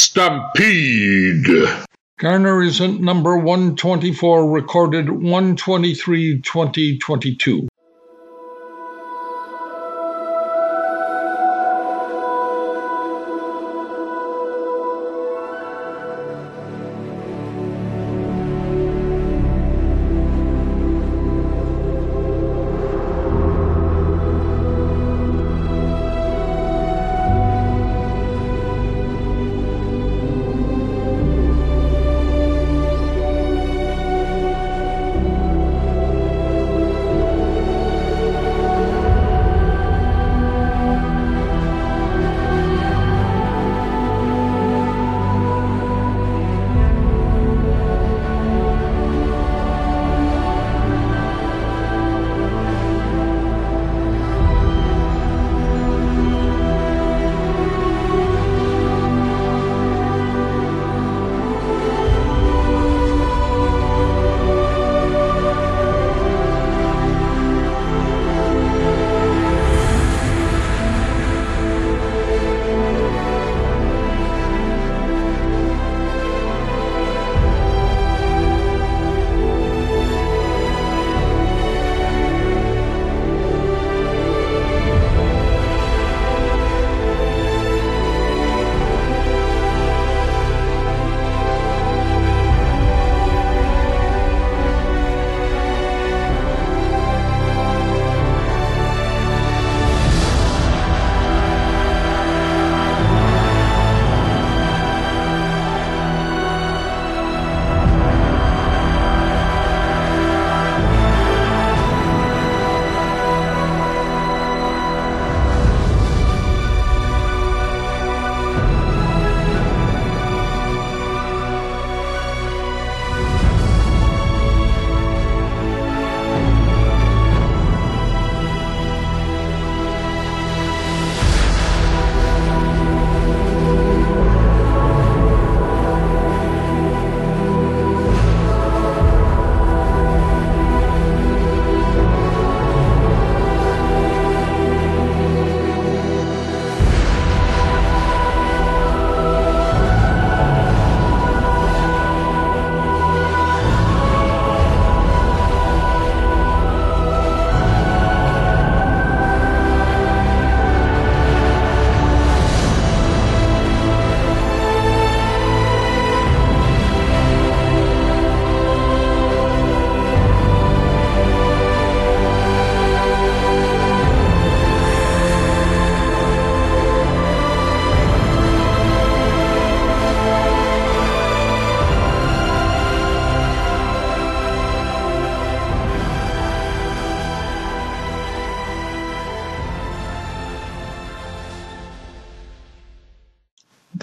Stampede. Garner is at number 124, recorded 123 2022.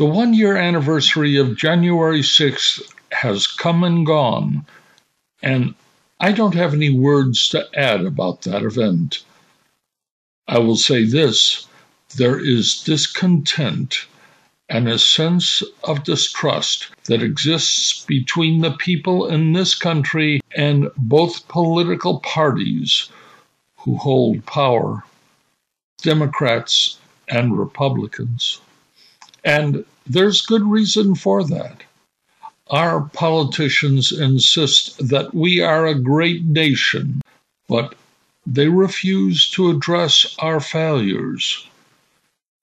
The one year anniversary of January 6th has come and gone, and I don't have any words to add about that event. I will say this there is discontent and a sense of distrust that exists between the people in this country and both political parties who hold power Democrats and Republicans. And there's good reason for that. Our politicians insist that we are a great nation, but they refuse to address our failures.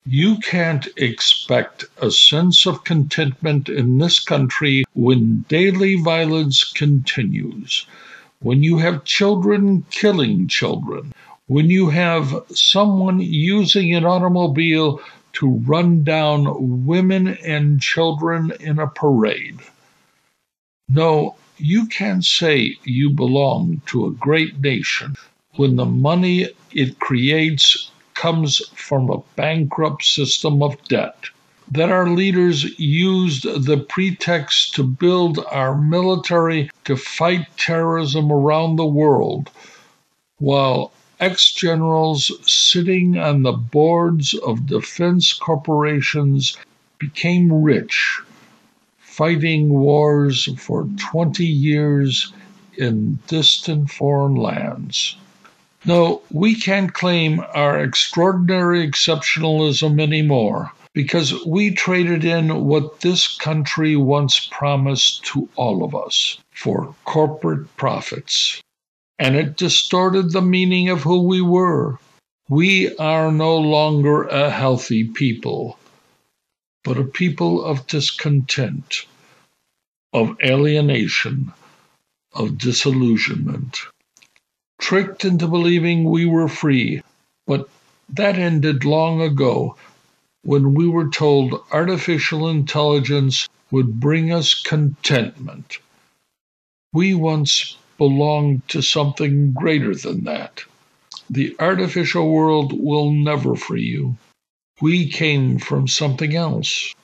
You can't expect a sense of contentment in this country when daily violence continues, when you have children killing children, when you have someone using an automobile to run down women and children in a parade. No, you can't say you belong to a great nation when the money it creates comes from a bankrupt system of debt. That our leaders used the pretext to build our military to fight terrorism around the world, while ex generals sitting on the boards of defense corporations became rich, fighting wars for 20 years in distant foreign lands. No, we can't claim our extraordinary exceptionalism anymore. because we traded in what this country once promised to all of us for corporate profits. And it distorted the meaning of who we were. We are no longer a healthy people, but a people of discontent, of alienation, of disillusionment. Tricked into believing we were free, but that ended long ago when we were told artificial intelligence would bring us contentment. We once belonged to something greater than that. The artificial world will never free you. We came from something else.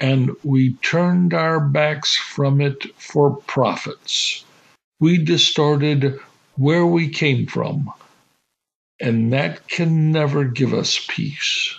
And we turned our backs from it for profits. We distorted where we came from, and that can never give us peace.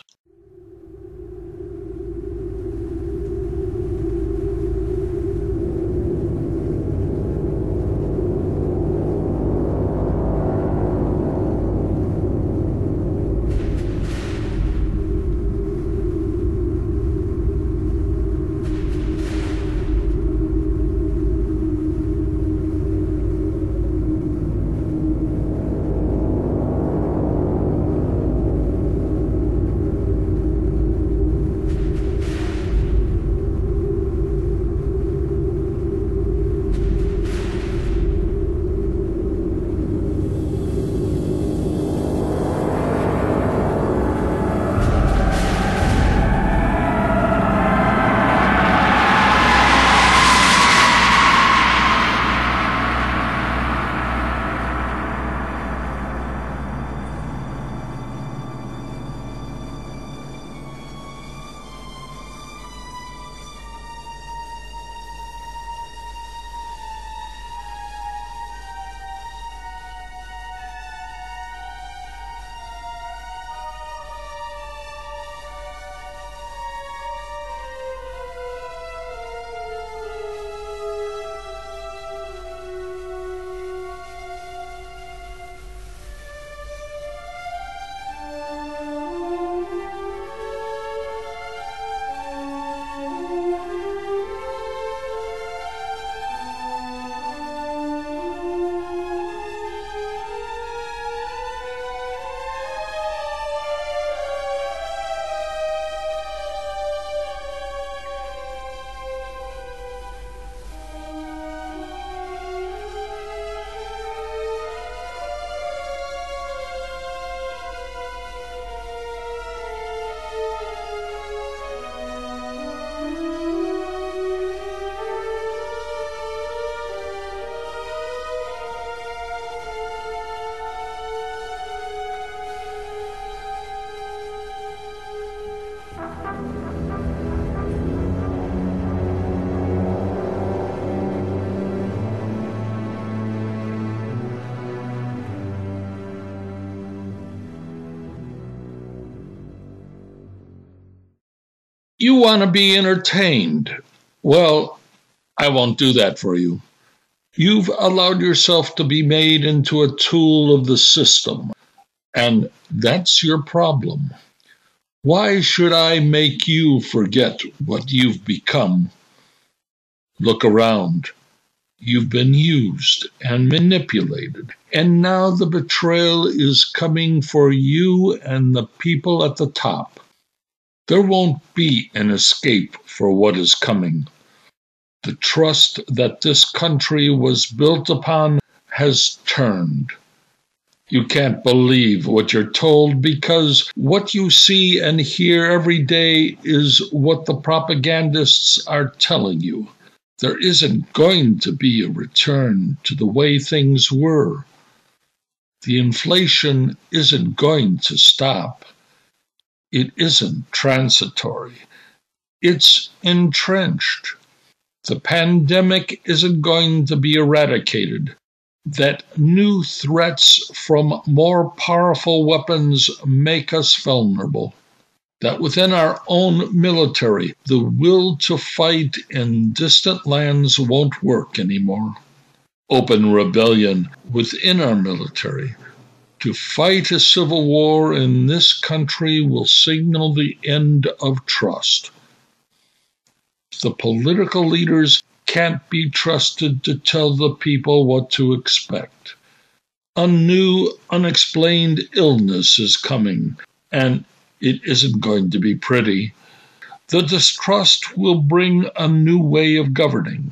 You want to be entertained. Well, I won't do that for you. You've allowed yourself to be made into a tool of the system, and that's your problem. Why should I make you forget what you've become? Look around. You've been used and manipulated, and now the betrayal is coming for you and the people at the top. There won't be an escape for what is coming. The trust that this country was built upon has turned. You can't believe what you're told because what you see and hear every day is what the propagandists are telling you. There isn't going to be a return to the way things were. The inflation isn't going to stop. It isn't transitory. It's entrenched. The pandemic isn't going to be eradicated. That new threats from more powerful weapons make us vulnerable. That within our own military, the will to fight in distant lands won't work anymore. Open rebellion within our military To fight a civil war in this country will signal the end of trust. The political leaders can't be trusted to tell the people what to expect. A new, unexplained illness is coming, and it isn't going to be pretty. The distrust will bring a new way of governing.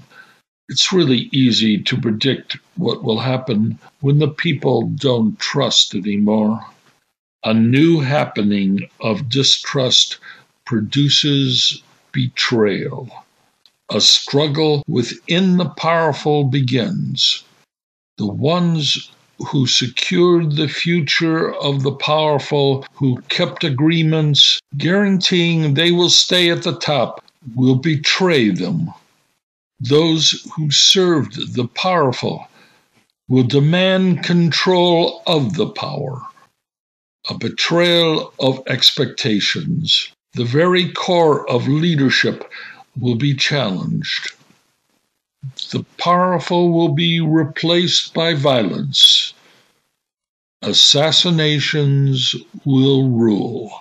It's really easy to predict what will happen when the people don't trust anymore. A new happening of distrust produces betrayal. A struggle within the powerful begins. The ones who secured the future of the powerful, who kept agreements guaranteeing they will stay at the top, will betray them. Those who served the powerful will demand control of the power, a betrayal of expectations. The very core of leadership will be challenged. The powerful will be replaced by violence. Assassinations will rule.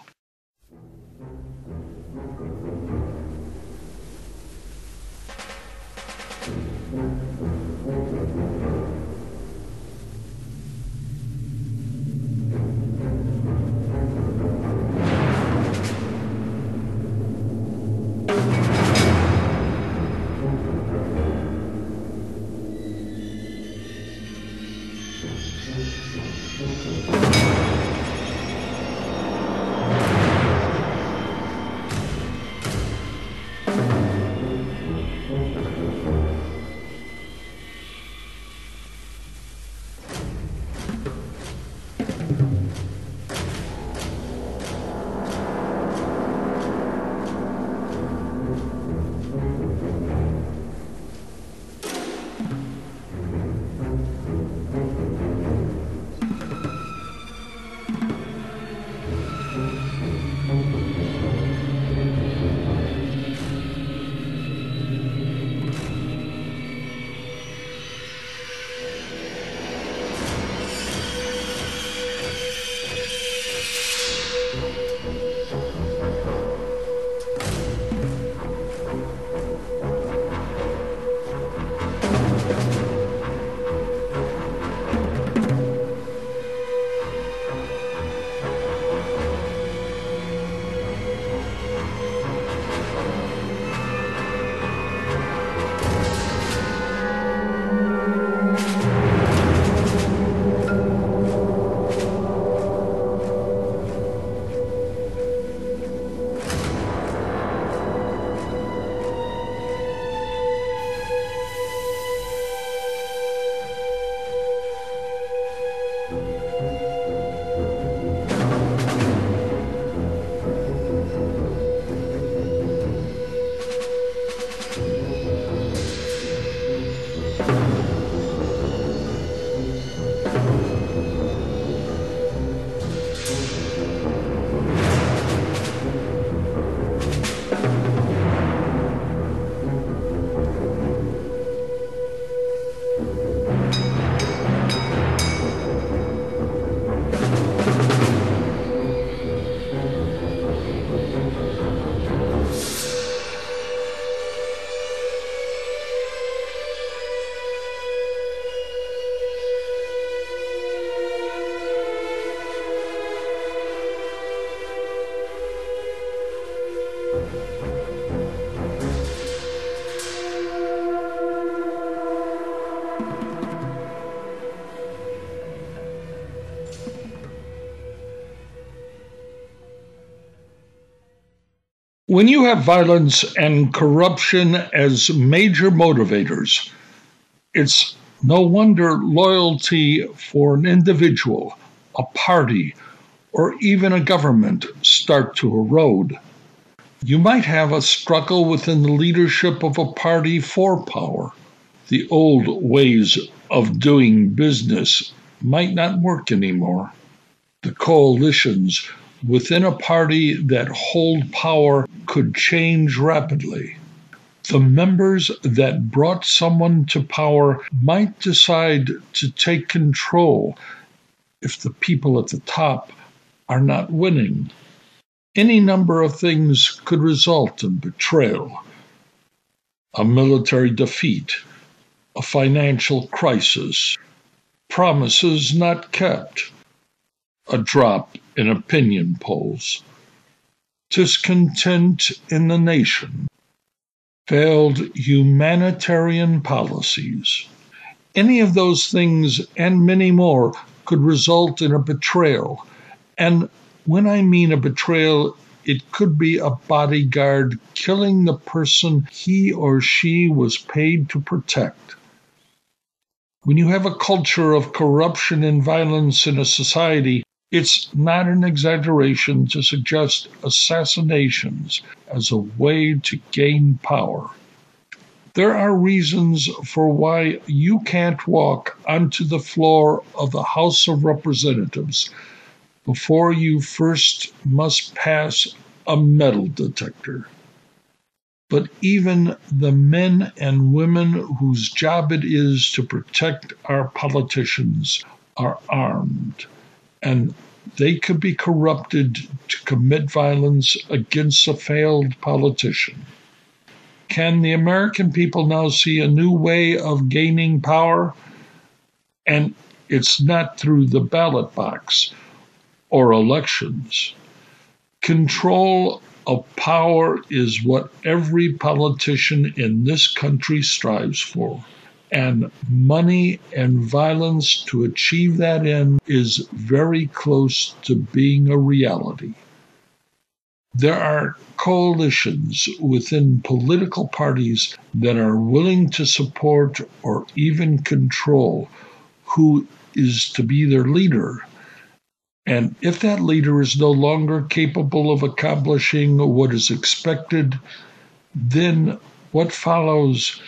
When you have violence and corruption as major motivators, it's no wonder loyalty for an individual, a party, or even a government start to erode. You might have a struggle within the leadership of a party for power. The old ways of doing business might not work anymore. The coalitions within a party that hold power could change rapidly. The members that brought someone to power might decide to take control if the people at the top are not winning. Any number of things could result in betrayal, a military defeat, a financial crisis, promises not kept, a drop in opinion polls, discontent in the nation, failed humanitarian policies. Any of those things and many more could result in a betrayal. And when I mean a betrayal, it could be a bodyguard killing the person he or she was paid to protect. When you have a culture of corruption and violence in a society, it's not an exaggeration to suggest assassinations as a way to gain power. There are reasons for why you can't walk onto the floor of the House of Representatives before you first must pass a metal detector. But even the men and women whose job it is to protect our politicians are armed, and they could be corrupted to commit violence against a failed politician. Can the American people now see a new way of gaining power? And it's not through the ballot box or elections. Control of power is what every politician in this country strives for. And money and violence to achieve that end is very close to being a reality. There are coalitions within political parties that are willing to support or even control who is to be their leader and if that leader is no longer capable of accomplishing what is expected, then what follows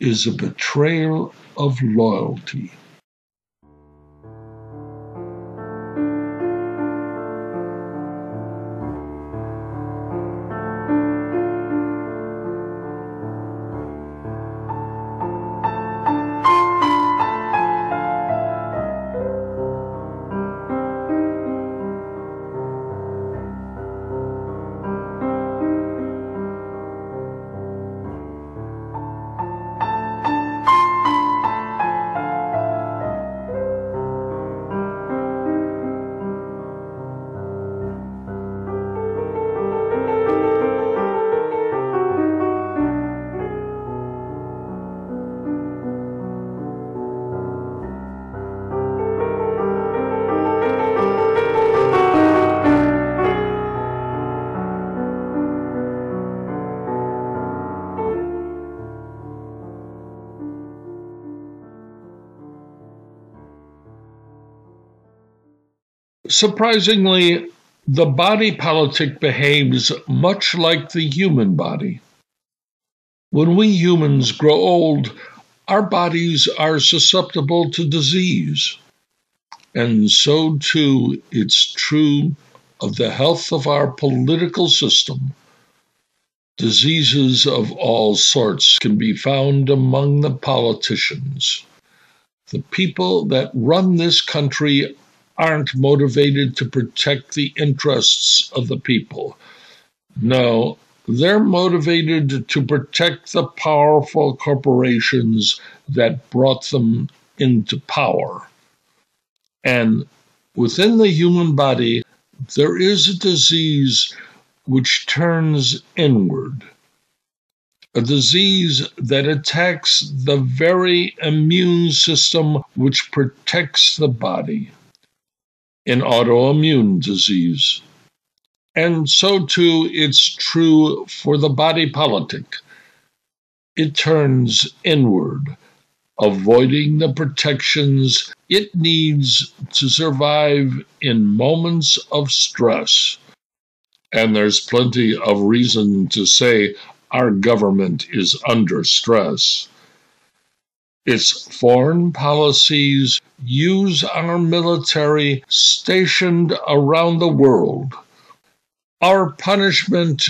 is a betrayal of loyalty. Surprisingly, the body politic behaves much like the human body. When we humans grow old, our bodies are susceptible to disease. And so too it's true of the health of our political system. Diseases of all sorts can be found among the politicians. The people that run this country aren't motivated to protect the interests of the people. No, they're motivated to protect the powerful corporations that brought them into power. And within the human body, there is a disease which turns inward, a disease that attacks the very immune system which protects the body in autoimmune disease. And so too it's true for the body politic. It turns inward, avoiding the protections it needs to survive in moments of stress. And there's plenty of reason to say our government is under stress. Its foreign policies use our military stationed around the world. Our punishment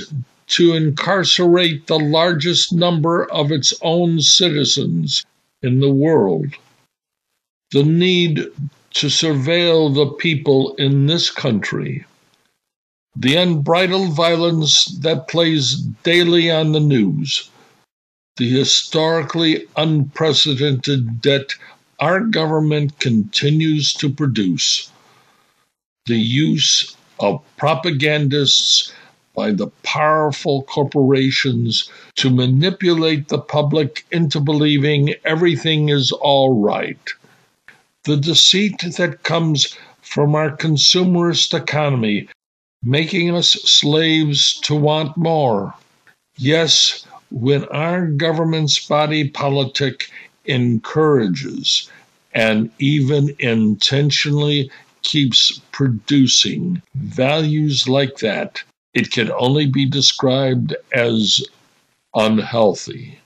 to incarcerate the largest number of its own citizens in the world. The need to surveil the people in this country. The unbridled violence that plays daily on the news, the historically unprecedented debt our government continues to produce, the use of propagandists by the powerful corporations to manipulate the public into believing everything is all right. The deceit that comes from our consumerist economy, making us slaves to want more. Yes, when our government's body politic encourages and even intentionally keeps producing values like that, it can only be described as unhealthy.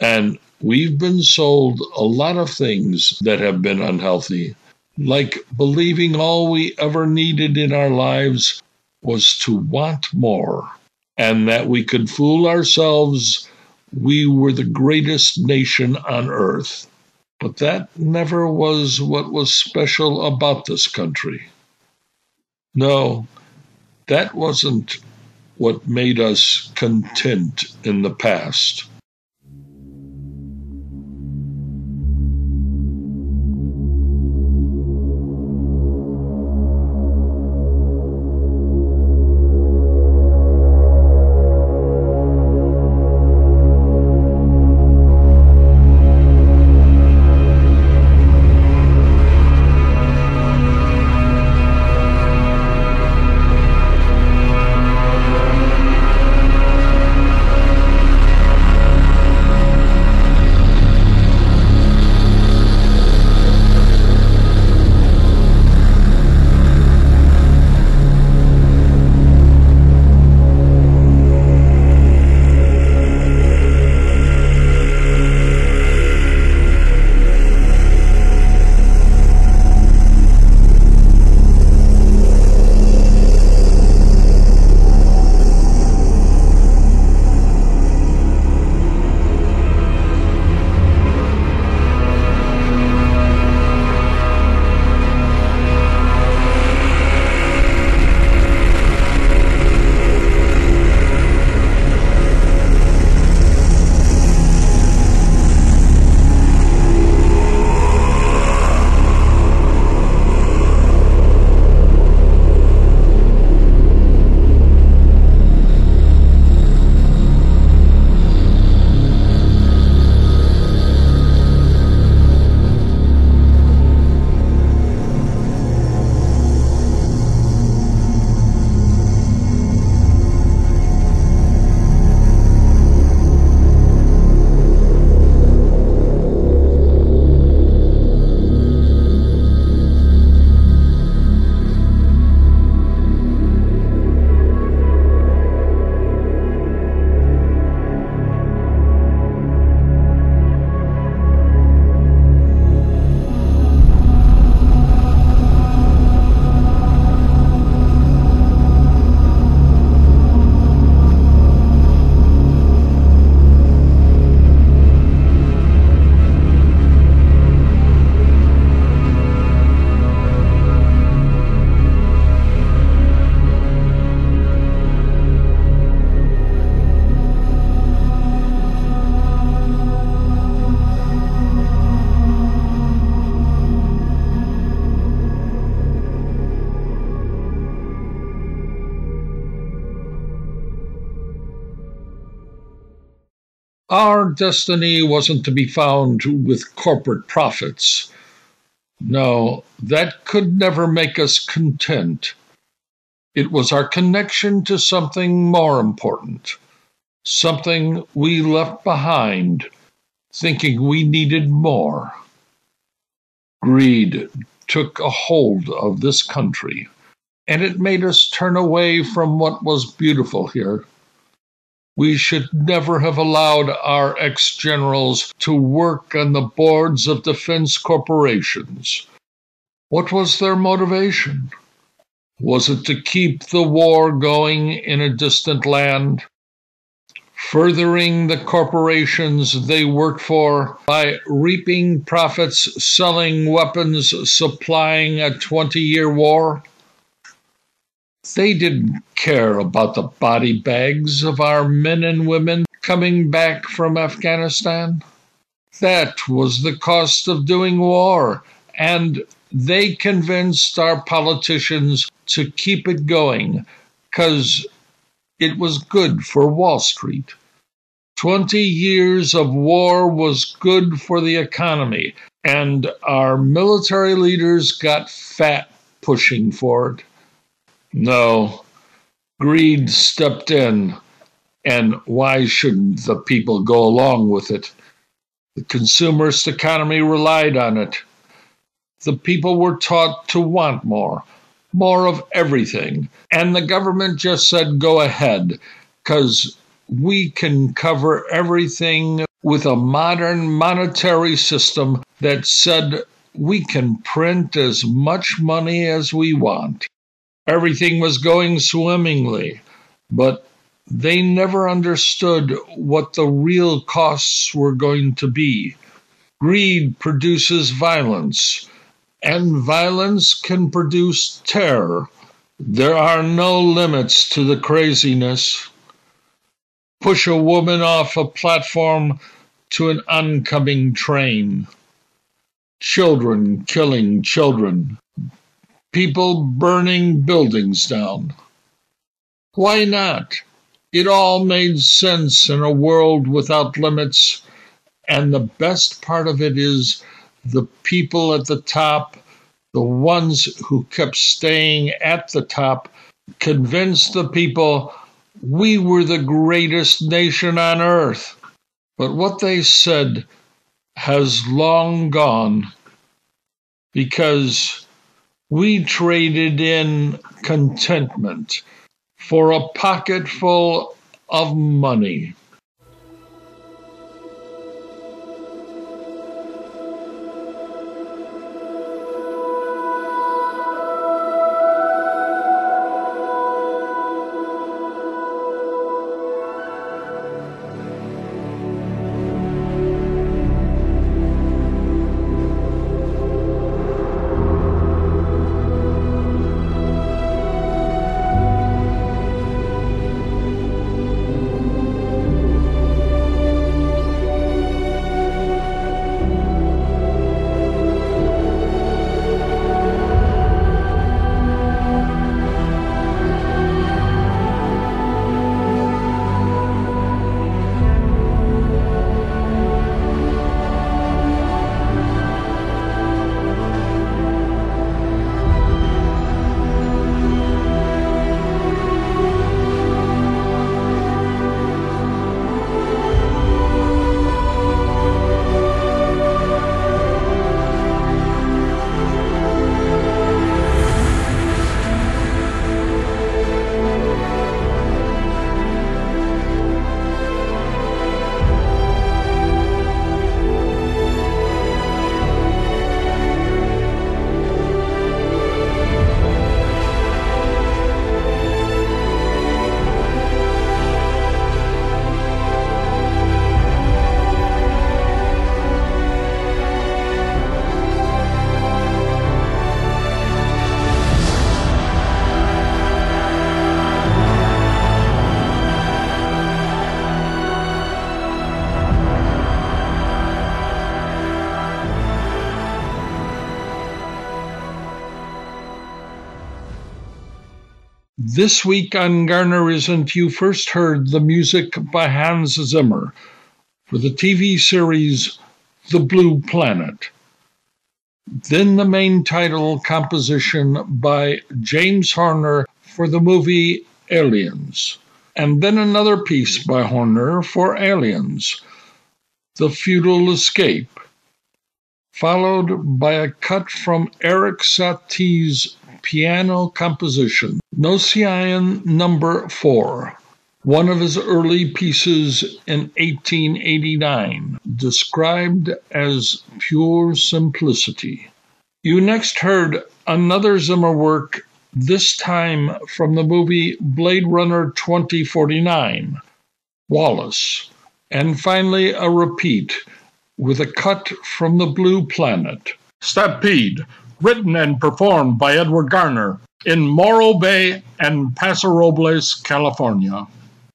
And we've been sold a lot of things that have been unhealthy, like believing all we ever needed in our lives was to want more, and that we could fool ourselves we were the greatest nation on earth. But that never was what was special about this country. No, that wasn't what made us content in the past. Our destiny wasn't to be found with corporate profits. No, that could never make us content. It was our connection to something more important, something we left behind, thinking we needed more. Greed took a hold of this country, and it made us turn away from what was beautiful here. We should never have allowed our ex generals to work on the boards of defense corporations. What was their motivation? Was it to keep the war going in a distant land? furthering the corporations they worked for by reaping profits, selling weapons, supplying a 20 year war. They didn't care about the body bags of our men and women coming back from Afghanistan. That was the cost of doing war, and they convinced our politicians to keep it going because it was good for Wall Street. Twenty years of war was good for the economy, and our military leaders got fat pushing for it. No, greed stepped in, and why shouldn't the people go along with it? The consumerist economy relied on it. The people were taught to want more, more of everything. And the government just said, go ahead, because we can cover everything with a modern monetary system that said we can print as much money as we want. Everything was going swimmingly, but they never understood what the real costs were going to be. Greed produces violence and violence can produce terror. There are no limits to the craziness. Push a woman off a platform to an oncoming train. Children killing children. People burning buildings down. Why not? It all made sense in a world without limits, and the best part of it is the people at the top, the ones who kept staying at the top, convinced the people we were the greatest nation on earth. But what they said has long gone because we traded in contentment for a pocketful of money. This week on Garner Isn't, you first heard the music by Hans Zimmer for the TV series The Blue Planet. Then the main title composition by James Horner for the movie Aliens. And then another piece by Horner for Aliens, The Futile Escape, followed by a cut from Erik Satie's piano composition, Gnossienne Number 4, one of his early pieces in 1889, described as pure simplicity. You next heard another Zimmer work, this time from the movie Blade Runner 2049, Wallace, and finally a repeat with a cut from the Blue Planet. Stampede, written and performed by Edward Garner in Morro Bay and Paso Robles, California.